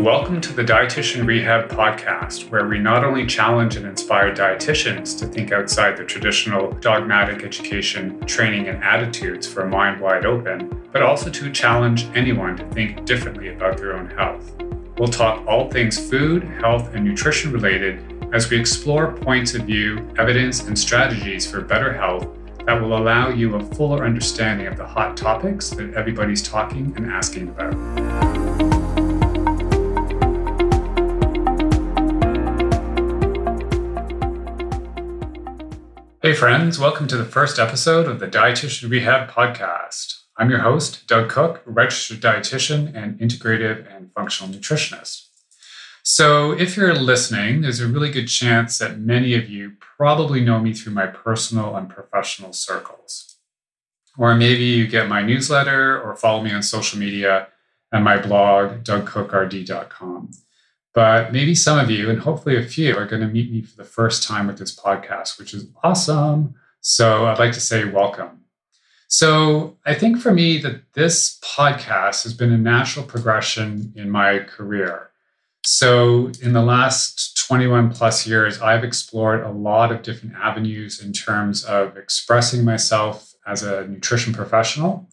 Welcome to the Dietitian Rehab podcast, where we not only challenge and inspire dietitians to think outside the traditional dogmatic education, training, and attitudes for a mind wide open, but also to challenge anyone to think differently about their own health. We'll talk all things food, health, and nutrition related as we explore points of view, evidence, and strategies for better health that will allow you a fuller understanding of the hot topics that everybody's talking and asking about. Hey, friends, welcome to the first episode of the Dietitian Rehab Podcast. I'm your host, Doug Cook, registered dietitian and integrative and functional nutritionist. So, if you're listening, there's a really good chance that many of you probably know me through my personal and professional circles. Or maybe you get my newsletter or follow me on social media and my blog, dougcookrd.com. But maybe some of you, and hopefully a few, are going to meet me for the first time with this podcast, which is awesome. So I'd like to say welcome. So I think for me that this podcast has been a natural progression in my career. So in the last 21 plus years, I've explored a lot of different avenues in terms of expressing myself as a nutrition professional.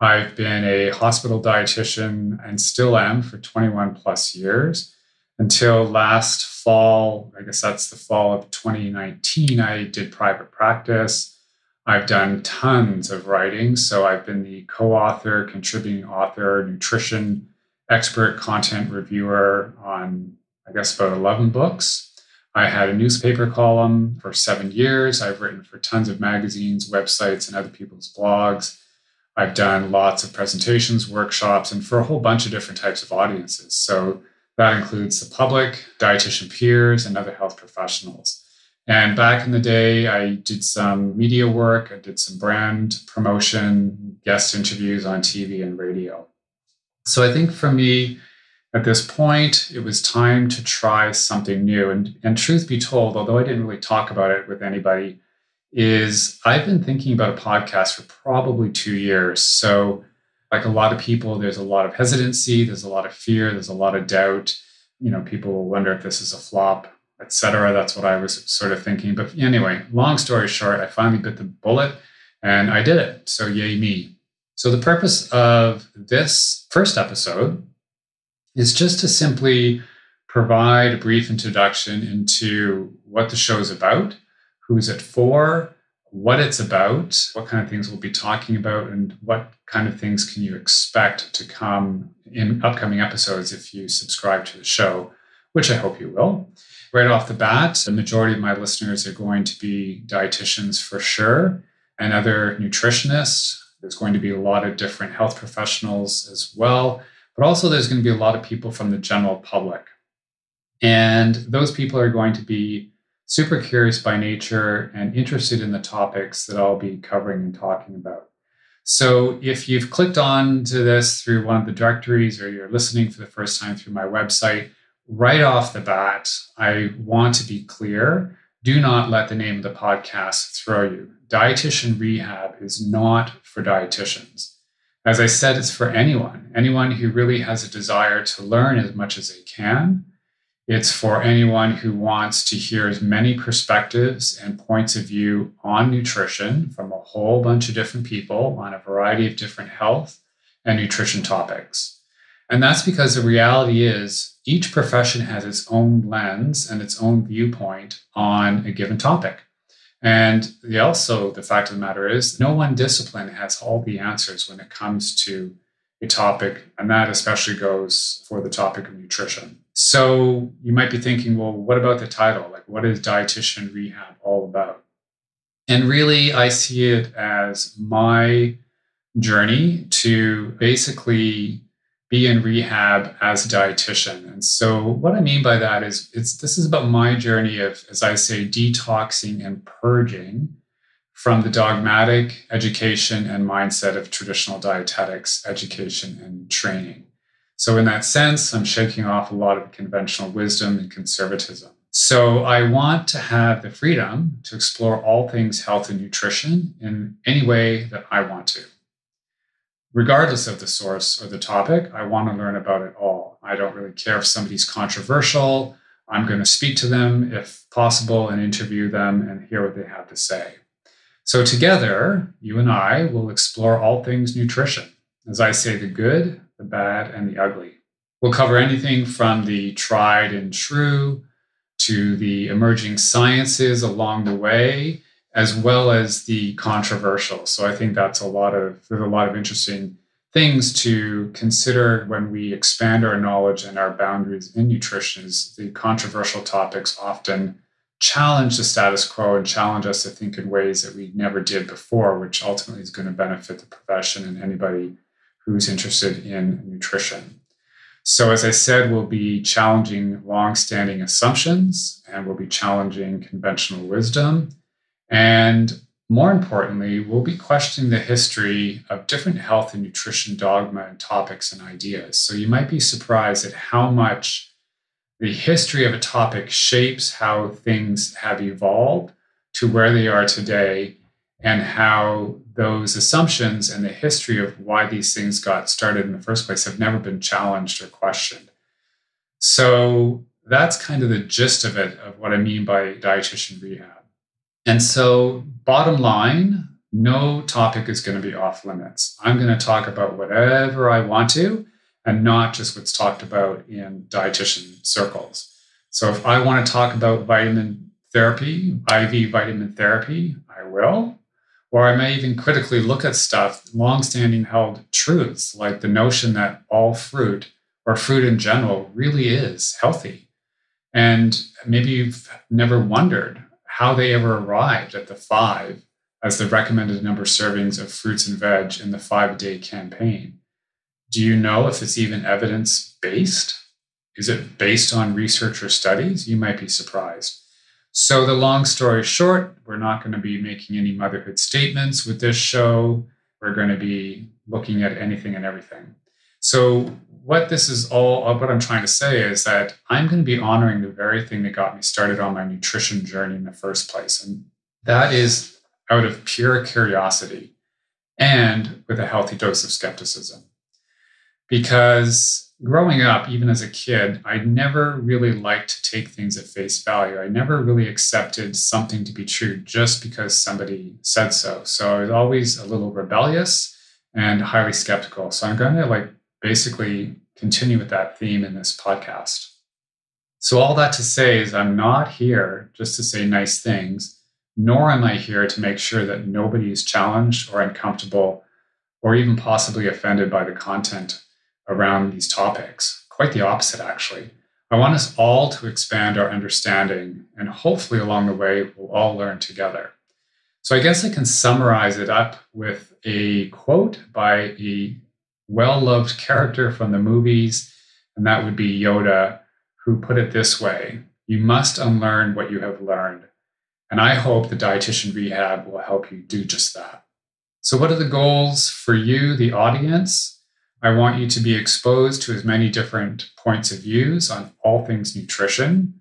I've been a hospital dietitian and still am for 21 plus years until last fall, I guess that's the fall of 2019, I did private practice. I've done tons of writing. So I've been the co author, contributing author, nutrition expert, content reviewer on, I guess, about 11 books. I had a newspaper column for seven years. I've written for tons of magazines, websites, and other people's blogs. I've done lots of presentations, workshops, and for a whole bunch of different types of audiences. So that includes the public, dietitian peers, and other health professionals. And back in the day, I did some media work, I did some brand promotion, guest interviews on TV and radio. So I think for me, at this point, it was time to try something new. And, and truth be told, although I didn't really talk about it with anybody, is I've been thinking about a podcast for probably two years. So like a lot of people, there's a lot of hesitancy, there's a lot of fear, there's a lot of doubt. You know, people will wonder if this is a flop, etc. That's what I was sort of thinking. But anyway, long story short, I finally bit the bullet and I did it. So yay me. So the purpose of this first episode is just to simply provide a brief introduction into what the show is about, who's it for, what it's about, what kind of things we'll be talking about, and what kind of things can you expect to come in upcoming episodes if you subscribe to the show, which I hope you will. Right off the bat, the majority of my listeners are going to be dietitians for sure and other nutritionists. There's going to be a lot of different health professionals as well, but also there's going to be a lot of people from the general public. And those people are going to be super curious by nature and interested in the topics that I'll be covering and talking about. So if you've clicked on to this through one of the directories or you're listening for the first time through my website, right off the bat, I want to be clear. Do not let the name of the podcast throw you. Dietitian Rehab is not for dietitians. As I said, it's for anyone, anyone who really has a desire to learn as much as they can it's for anyone who wants to hear as many perspectives and points of view on nutrition from a whole bunch of different people on a variety of different health and nutrition topics. And that's because the reality is each profession has its own lens and its own viewpoint on a given topic. And the, also, the fact of the matter is, no one discipline has all the answers when it comes to a topic, and that especially goes for the topic of nutrition. So you might be thinking, well, what about the title? Like, what is dietitian rehab all about? And really, I see it as my journey to basically be in rehab as a dietitian. And so what I mean by that is it's this is about my journey of, as I say, detoxing and purging from the dogmatic education and mindset of traditional dietetics education and training. So, in that sense, I'm shaking off a lot of conventional wisdom and conservatism. So, I want to have the freedom to explore all things health and nutrition in any way that I want to. Regardless of the source or the topic, I want to learn about it all. I don't really care if somebody's controversial. I'm going to speak to them if possible and interview them and hear what they have to say. So, together, you and I will explore all things nutrition. As I say, the good, the bad, and the ugly. We'll cover anything from the tried and true to the emerging sciences along the way, as well as the controversial. So, I think that's a lot of, there's a lot of interesting things to consider when we expand our knowledge and our boundaries in nutrition is the controversial topics often challenge the status quo and challenge us to think in ways that we never did before, which ultimately is going to benefit the profession and anybody who's interested in nutrition. So, as I said, we'll be challenging long-standing assumptions and we'll be challenging conventional wisdom. And more importantly, we'll be questioning the history of different health and nutrition dogma and topics and ideas. So, you might be surprised at how much the history of a topic shapes how things have evolved to where they are today and how those assumptions and the history of why these things got started in the first place have never been challenged or questioned. So that's kind of the gist of it, of what I mean by dietitian rehab. And so, bottom line, no topic is going to be off limits. I'm going to talk about whatever I want to and not just what's talked about in dietitian circles. So if I want to talk about vitamin therapy, IV vitamin therapy, I will. Or I may even critically look at stuff, longstanding held truths, like the notion that all fruit or fruit in general really is healthy. And maybe you've never wondered how they ever arrived at the five as the recommended number servings of fruits and veg in the five day campaign. Do you know if it's even evidence based? Is it based on research or studies? You might be surprised. So, the long story short, we're not going to be making any motherhood statements with this show. We're going to be looking at anything and everything. So, what this is all, uh, what I'm trying to say is that I'm going to be honoring the very thing that got me started on my nutrition journey in the first place. And that is out of pure curiosity and with a healthy dose of skepticism because growing up, even as a kid, I never really liked to take things at face value. I never really accepted something to be true just because somebody said so. So I was always a little rebellious and highly skeptical. So I'm going to like basically continue with that theme in this podcast. So all that to say is I'm not here just to say nice things, nor am I here to make sure that nobody is challenged or uncomfortable or even possibly offended by the content around these topics. Quite the opposite, actually. I want us all to expand our understanding, and hopefully, along the way, we'll all learn together. So, I guess I can summarize it up with a quote by a well loved character from the movies, and that would be Yoda, who put it this way You must unlearn what you have learned. And I hope the Dietitian Rehab will help you do just that. So, what are the goals for you, the audience? I want you to be exposed to as many different points of views on all things nutrition.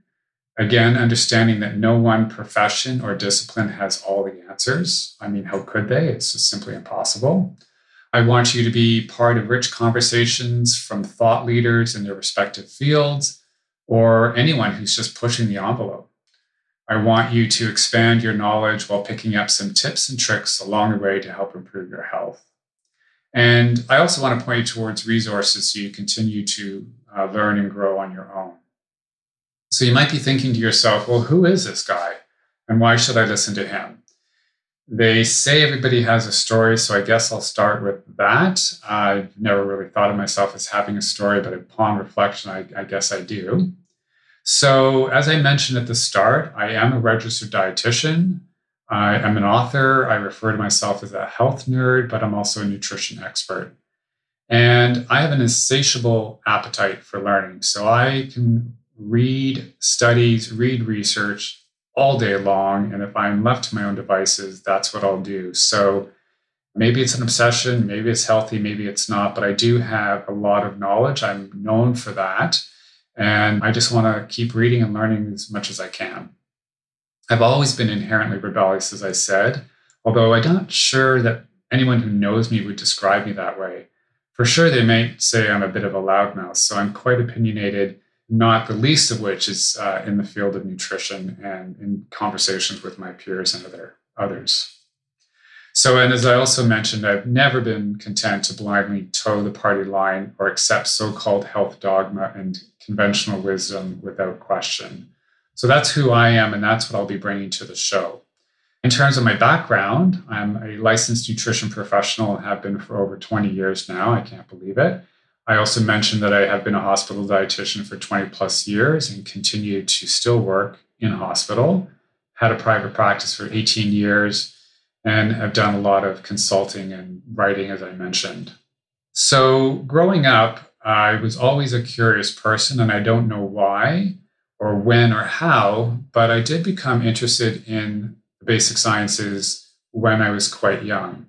Again, understanding that no one profession or discipline has all the answers. I mean, how could they? It's just simply impossible. I want you to be part of rich conversations from thought leaders in their respective fields or anyone who's just pushing the envelope. I want you to expand your knowledge while picking up some tips and tricks along the way to help improve your health. And I also want to point you towards resources so you continue to uh, learn and grow on your own. So you might be thinking to yourself, well, who is this guy? And why should I listen to him? They say everybody has a story, so I guess I'll start with that. I've never really thought of myself as having a story, but upon reflection, I, I guess I do. So, as I mentioned at the start, I am a registered dietitian. I, am an author. I refer to myself as a health nerd, but I'm also a nutrition expert. And I have an insatiable appetite for learning. So I can read studies, read research all day long. And if I'm left to my own devices, that's what I'll do. So maybe it's an obsession, maybe it's healthy, maybe it's not, but I do have a lot of knowledge. I'm known for that. And I just want to keep reading and learning as much as I can. I've always been inherently rebellious, as I said, although I'm not sure that anyone who knows me would describe me that way. For sure, they might say I'm a bit of a loudmouth, so I'm quite opinionated, not the least of which is uh, in the field of nutrition and in conversations with my peers and other others. So, and as I also mentioned, I've never been content to blindly toe the party line or accept so called health dogma and conventional wisdom without question. So that's who I am, and that's what I'll be bringing to the show. In terms of my background, I'm a licensed nutrition professional and have been for over 20 years now. I can't believe it. I also mentioned that I have been a hospital dietitian for 20 plus years and continue to still work in hospital. Had a private practice for 18 years and have done a lot of consulting and writing, as I mentioned. So, growing up, I was always a curious person, and I don't know why or when or how, but I did become interested in the basic sciences when I was quite young.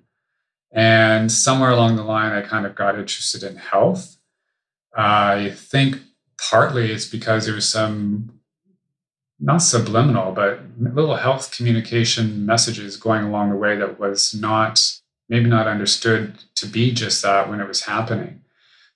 And somewhere along the line, I kind of got interested in health. I think partly it's because there was some not subliminal, but little health communication messages going along the way that was not, maybe not understood to be just that when it was happening.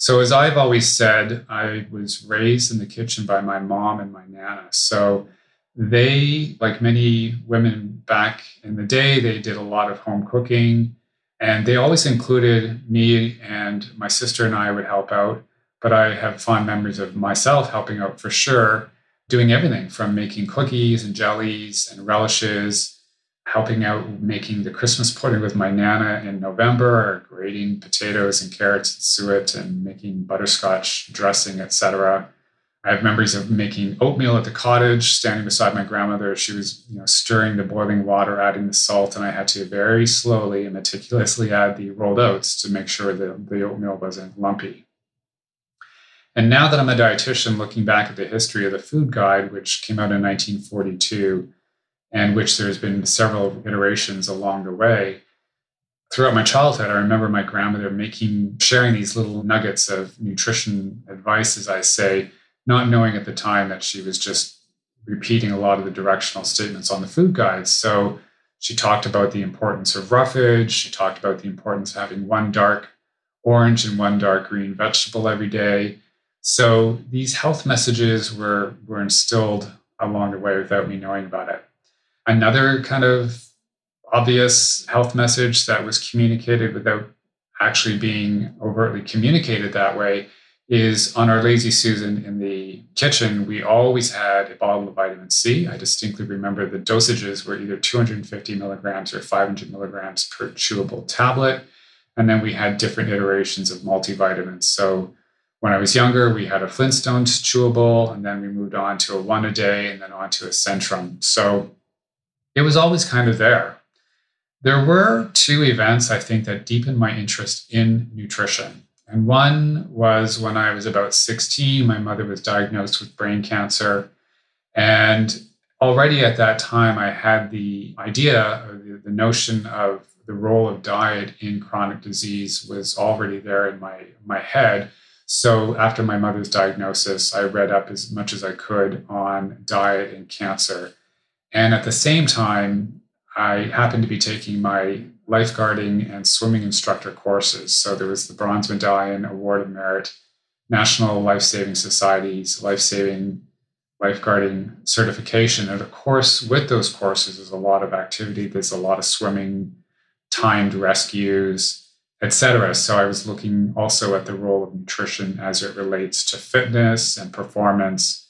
So, as I've always said, I was raised in the kitchen by my mom and my nana. So, they, like many women back in the day, they did a lot of home cooking and they always included me and my sister and I would help out. But I have fond memories of myself helping out for sure doing everything from making cookies and jellies and relishes, helping out making the Christmas pudding with my nana in November, or grating potatoes and carrots and suet and making butterscotch dressing, etc. I have memories of making oatmeal at the cottage, standing beside my grandmother. She was, you know, stirring the boiling water, adding the salt, and I had to very slowly and meticulously add the rolled oats to make sure that the oatmeal wasn't lumpy. And now that I'm a dietitian, looking back at the history of the food guide, which came out in 1942, and which there's been several iterations along the way, throughout my childhood, I remember my grandmother making, sharing these little nuggets of nutrition advice, as I say, not knowing at the time that she was just repeating a lot of the directional statements on the food guides. So she talked about the importance of roughage. She talked about the importance of having one dark orange and one dark green vegetable every day. So these health messages were, were instilled along the way without me knowing about it. Another kind of obvious health message that was communicated without actually being overtly communicated that way is on our lazy susan in the kitchen we always had a bottle of vitamin c. I distinctly remember the dosages were either 250 milligrams or 500 milligrams per chewable tablet. And then we had different iterations of multivitamins. So when I was younger, we had a Flintstones chewable, and then we moved on to a one a day and then on to a Centrum. So it was always kind of there. There were two events I think that deepened my interest in nutrition. And one was when I was about 16, my mother was diagnosed with brain cancer. And already at that time, I had the idea or the, the notion of the role of diet in chronic disease was already there in my, my head so after my mother's diagnosis, I read up as much as I could on diet and cancer. And at the same time, I happened to be taking my lifeguarding and swimming instructor courses. So there was the Bronze Medallion Award of Merit, National Life Saving Society's Life Saving Lifeguarding certification. And of course, with those courses, there's a lot of activity, there's a lot of swimming, timed rescues, etc. So I was looking also at the role of nutrition as it relates to fitness and performance,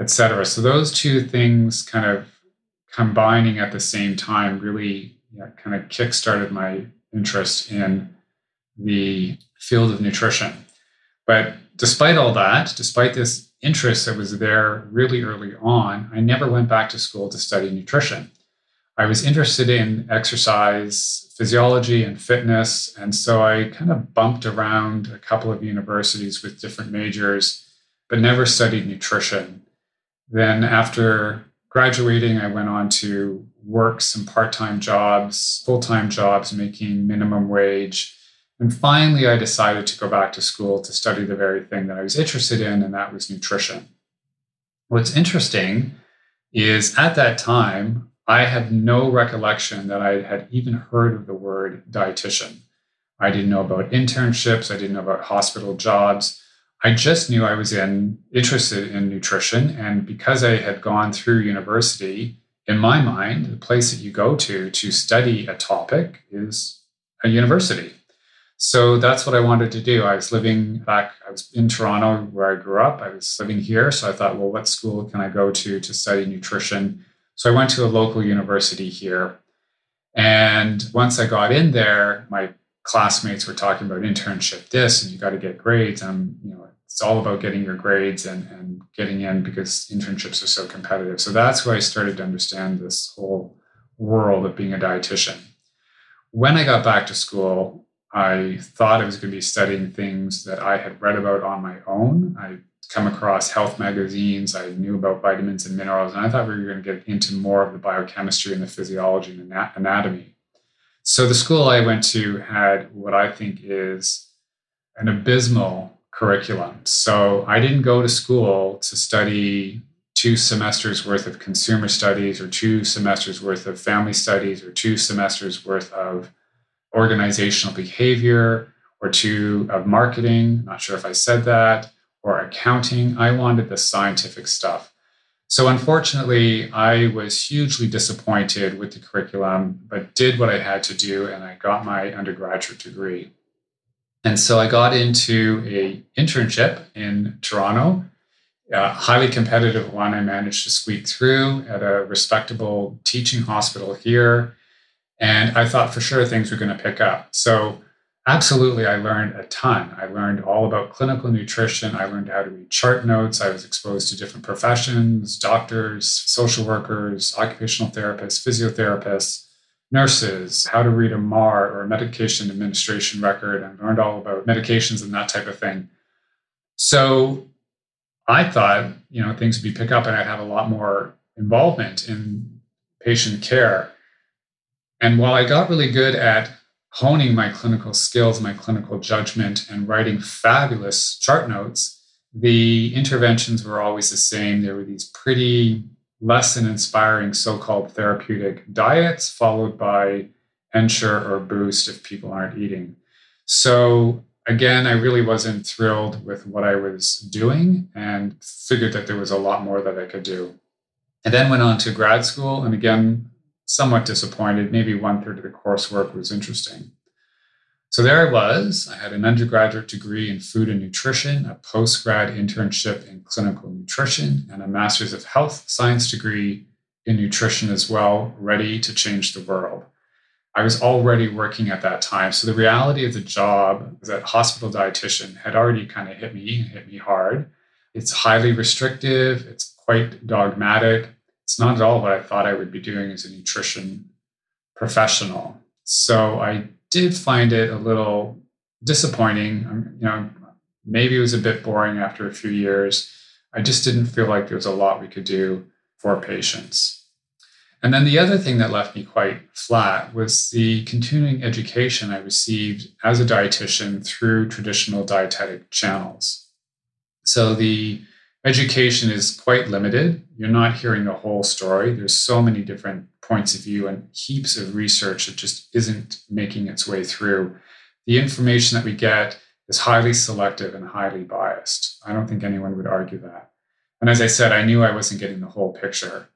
etc. So those two things kind of combining at the same time really you know, kind of kickstarted my interest in the field of nutrition. But despite all that, despite this interest that was there really early on, I never went back to school to study nutrition. I was interested in exercise physiology and fitness. And so I kind of bumped around a couple of universities with different majors, but never studied nutrition. Then, after graduating, I went on to work some part time jobs, full time jobs, making minimum wage. And finally, I decided to go back to school to study the very thing that I was interested in, and that was nutrition. What's interesting is at that time, I have no recollection that I had even heard of the word dietitian. I didn't know about internships. I didn't know about hospital jobs. I just knew I was in interested in nutrition. And because I had gone through university, in my mind, the place that you go to to study a topic is a university. So that's what I wanted to do. I was living back, I was in Toronto where I grew up. I was living here. So I thought, well, what school can I go to to study nutrition? So I went to a local university here. And once I got in there, my classmates were talking about internship this and you got to get grades. And you know, it's all about getting your grades and, and getting in because internships are so competitive. So that's where I started to understand this whole world of being a dietitian. When I got back to school, I thought I was going to be studying things that I had read about on my own. I come across health magazines. I knew about vitamins and minerals, and I thought we were going to get into more of the biochemistry and the physiology and anatomy. So the school I went to had what I think is an abysmal curriculum. So I didn't go to school to study two semesters worth of consumer studies or two semesters worth of family studies or two semesters worth of organizational behavior or two of marketing. Not sure if I said that or accounting. I wanted the scientific stuff. So, unfortunately, I was hugely disappointed with the curriculum, but did what I had to do and I got my undergraduate degree. And so I got into a internship in Toronto, a highly competitive one. I managed to squeak through at a respectable teaching hospital here. And I thought for sure things were going to pick up. So absolutely, I learned a ton. I learned all about clinical nutrition. I learned how to read chart notes. I was exposed to different professions, doctors, social workers, occupational therapists, physiotherapists nurses, how to read a MAR or a medication administration record, and learned all about medications and that type of thing. So I thought, you know, things would be pick up and I'd have a lot more involvement in patient care. And while I got really good at honing my clinical skills, my clinical judgment, and writing fabulous chart notes, the interventions were always the same. There were these pretty less than inspiring so called therapeutic diets, followed by Ensure or Boost if people aren't eating. So, again, I really wasn't thrilled with what I was doing and figured that there was a lot more that I could do. And then went on to grad school, and again, somewhat disappointed. Maybe one third of the coursework was interesting. So there I was. I had an undergraduate degree in food and nutrition, a post grad internship in clinical nutrition, and a master's of health science degree in nutrition as well, ready to change the world. I was already working at that time. So the reality of the job as a hospital dietitian had already kind of hit me, hit me hard. It's highly restrictive, it's quite dogmatic. It's not at all what I thought I would be doing as a nutrition professional. So I did find it a little disappointing. Um, you know, maybe it was a bit boring after a few years. I just didn't feel like there was a lot we could do for patients. And then the other thing that left me quite flat was the continuing education I received as a dietitian through traditional dietetic channels. So the education is quite limited. You're not hearing the whole story. There's so many different points of view and heaps of research that just isn't making its way through. The information that we get is highly selective and highly biased. I don't think anyone would argue that. And as I said, I knew I wasn't getting the whole picture.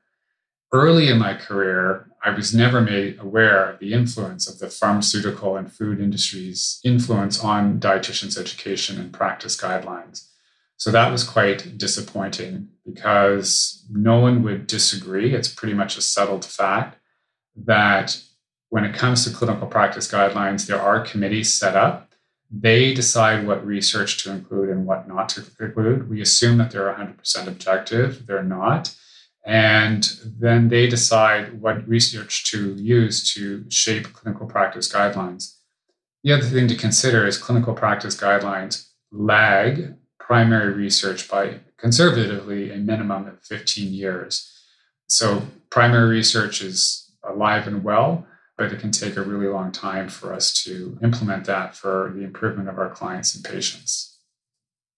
Early in my career, I was never made aware of the influence of the pharmaceutical and food industry's influence on dietitians' education and practice guidelines. So that was quite disappointing because no one would disagree. It's pretty much a settled fact that when it comes to clinical practice guidelines, there are committees set up. They decide what research to include and what not to include. We assume that they're 100% objective, they're not. And then they decide what research to use to shape clinical practice guidelines. The other thing to consider is clinical practice guidelines lag primary research by conservatively a minimum of 15 years. So, primary research is alive and well, but it can take a really long time for us to implement that for the improvement of our clients and patients.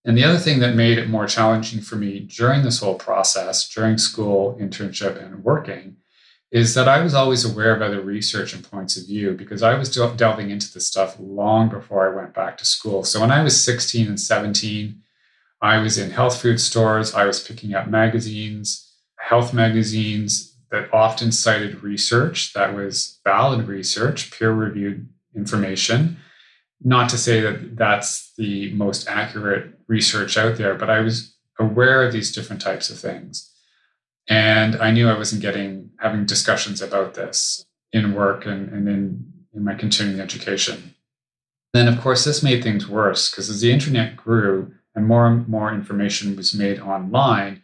And the other thing that made it more challenging for me during this whole process, during school, internship, and working, is that I was always aware of other research and points of view because I was del- delving into this stuff long before I went back to school. So when I was 16 and 17, I was in health food stores, I was picking up magazines, health magazines that often cited research that was valid research, peer reviewed information. Not to say that that's the most accurate research out there, but I was aware of these different types of things. And I knew I wasn't getting having discussions about this in work and, and in, in my continuing education. Then, of course, this made things worse because as the internet grew and more and more information was made online,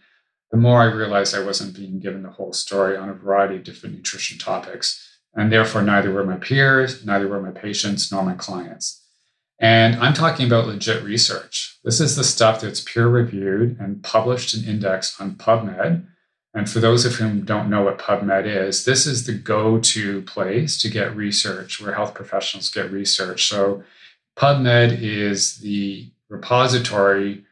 the more I realized I wasn't being given the whole story on a variety of different nutrition topics. And therefore, neither were my peers, neither were my patients, nor my clients. And I'm talking about legit research. This is the stuff that's peer reviewed and published and indexed on PubMed and for those of whom don't know what PubMed is, this is the go to place to get research where health professionals get research. So, PubMed is the repository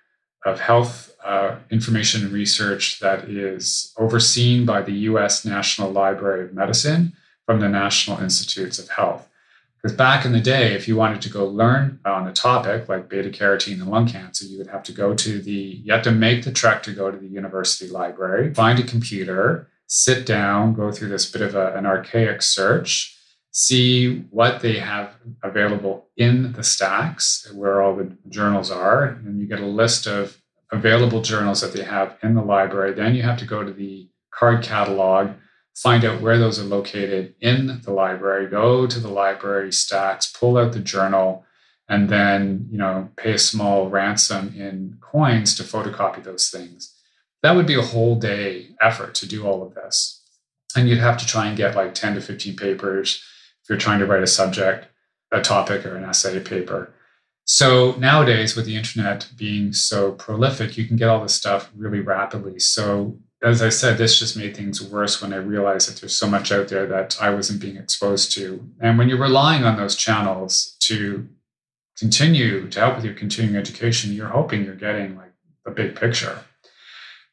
of health uh, information and research that is overseen by the US National Library of Medicine from the National Institutes of Health. Because back in the day, if you wanted to go learn on a topic like beta carotene and lung cancer, you would have to go to the, you had to make the trek to go to the university library, find a computer, sit down, go through this bit of a, an archaic search, see what they have available in the stacks where all the journals are. And you get a list of available journals that they have in the library. Then you have to go to the card catalog find out where those are located in the library, go to the library stacks, pull out the journal, and then you know pay a small ransom in coins to photocopy those things. That would be a whole day effort to do all of this. And you'd have to try and get like 10 to 15 papers if you're trying to write a subject, a topic, or an essay paper. So nowadays, with the internet being so prolific, you can get all this stuff really rapidly. So as I said, this just made things worse when I realized that there's so much out there that I wasn't being exposed to. And when you're relying on those channels to continue to help with your continuing education, you're hoping you're getting like the big picture.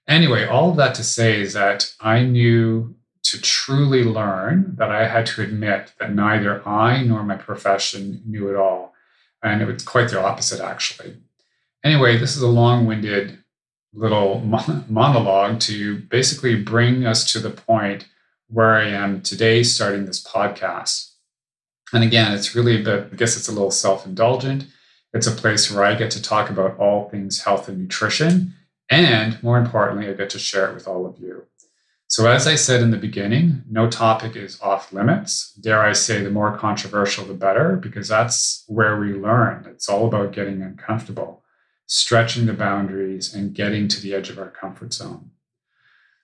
Anyway, all of that to say is that I knew to truly learn that I had to admit that neither I nor my profession knew it all. And it was quite the opposite, actually. Anyway, this is a long winded little monologue to basically bring us to the point where I am today starting this podcast. And again, it's really a bit, I guess it's a little self indulgent. It's a place where I get to talk about all things health and nutrition. And more importantly, I get to share it with all of you. So, as I said in the beginning, no topic is off limits. Dare I say, the more controversial, the better, because that's where we learn. It's all about getting uncomfortable stretching the boundaries and getting to the edge of our comfort zone.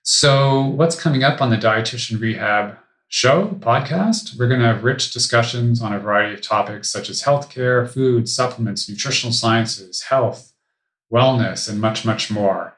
So, what's coming up on the Dietitian Rehab show podcast? We're going to have rich discussions on a variety of topics such as healthcare, food, supplements, nutritional sciences, health, wellness, and much, much more.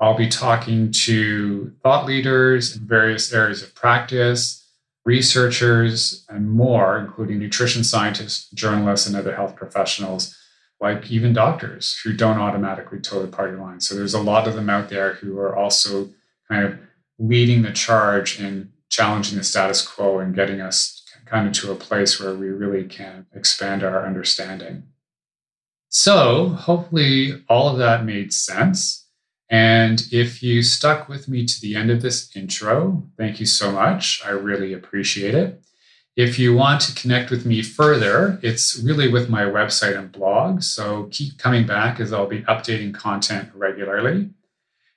I'll be talking to thought leaders in various areas of practice, researchers, and more, including nutrition scientists, journalists, and other health professionals like even doctors who don't automatically toe the party line. So there's a lot of them out there who are also kind of leading the charge in challenging the status quo and getting us kind of to a place where we really can expand our understanding. So hopefully all of that made sense. And if you stuck with me to the end of this intro, thank you so much. I really appreciate it. If you want to connect with me further, it's really with my website and blog. So keep coming back as I'll be updating content regularly.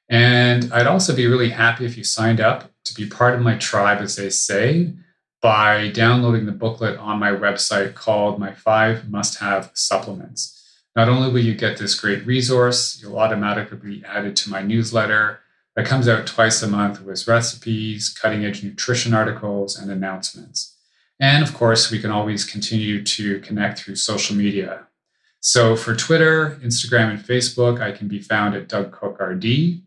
And I'd also be really happy if you signed up to be part of my tribe, as they say, by downloading the booklet on my website called My Five Must Have Supplements. Not only will you get this great resource, you'll automatically be added to my newsletter that comes out twice a month with recipes, cutting edge nutrition articles, and announcements. And of course, we can always continue to connect through social media. So for Twitter, Instagram, and Facebook, I can be found at Doug Cook RD.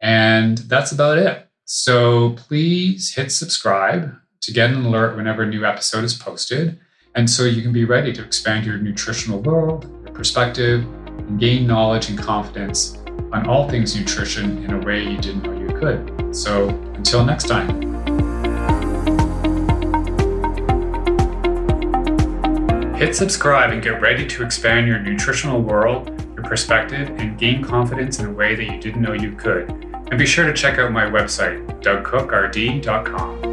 And that's about it. So please hit subscribe to get an alert whenever a new episode is posted. And so you can be ready to expand your nutritional world, perspective, and gain knowledge and confidence on all things nutrition in a way you didn't know you could. So until next time. Hit subscribe and get ready to expand your nutritional world, your perspective, and gain confidence in a way that you didn't know you could. And be sure to check out my website, dougcookrd.com.